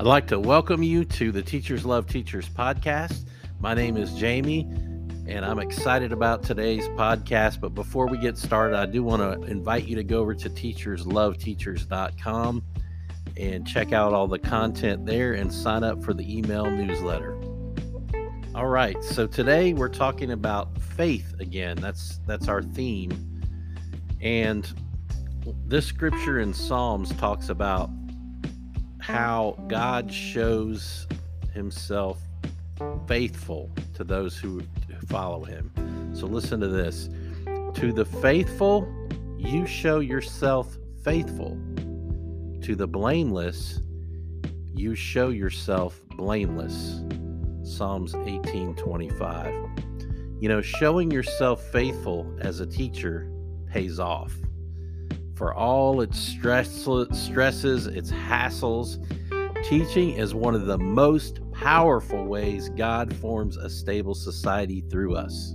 I'd like to welcome you to the Teachers Love Teachers podcast. My name is Jamie, and I'm excited about today's podcast. But before we get started, I do want to invite you to go over to teachersloveteachers.com and check out all the content there and sign up for the email newsletter. All right, so today we're talking about faith again. That's that's our theme. And this scripture in Psalms talks about how God shows himself faithful to those who follow him. So listen to this. To the faithful, you show yourself faithful. To the blameless, you show yourself blameless. Psalms 18:25. You know, showing yourself faithful as a teacher pays off for all its stress, stresses, its hassles. Teaching is one of the most powerful ways God forms a stable society through us.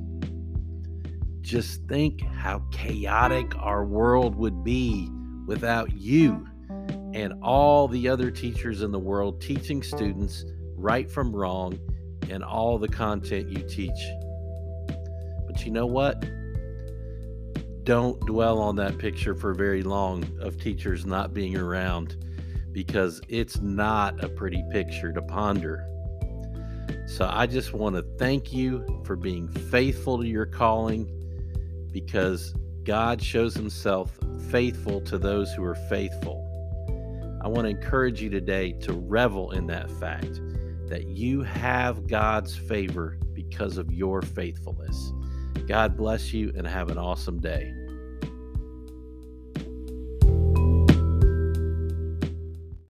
Just think how chaotic our world would be without you and all the other teachers in the world teaching students right from wrong and all the content you teach. But you know what? Don't dwell on that picture for very long of teachers not being around because it's not a pretty picture to ponder. So I just want to thank you for being faithful to your calling because God shows himself faithful to those who are faithful. I want to encourage you today to revel in that fact that you have God's favor because of your faithfulness. God bless you and have an awesome day.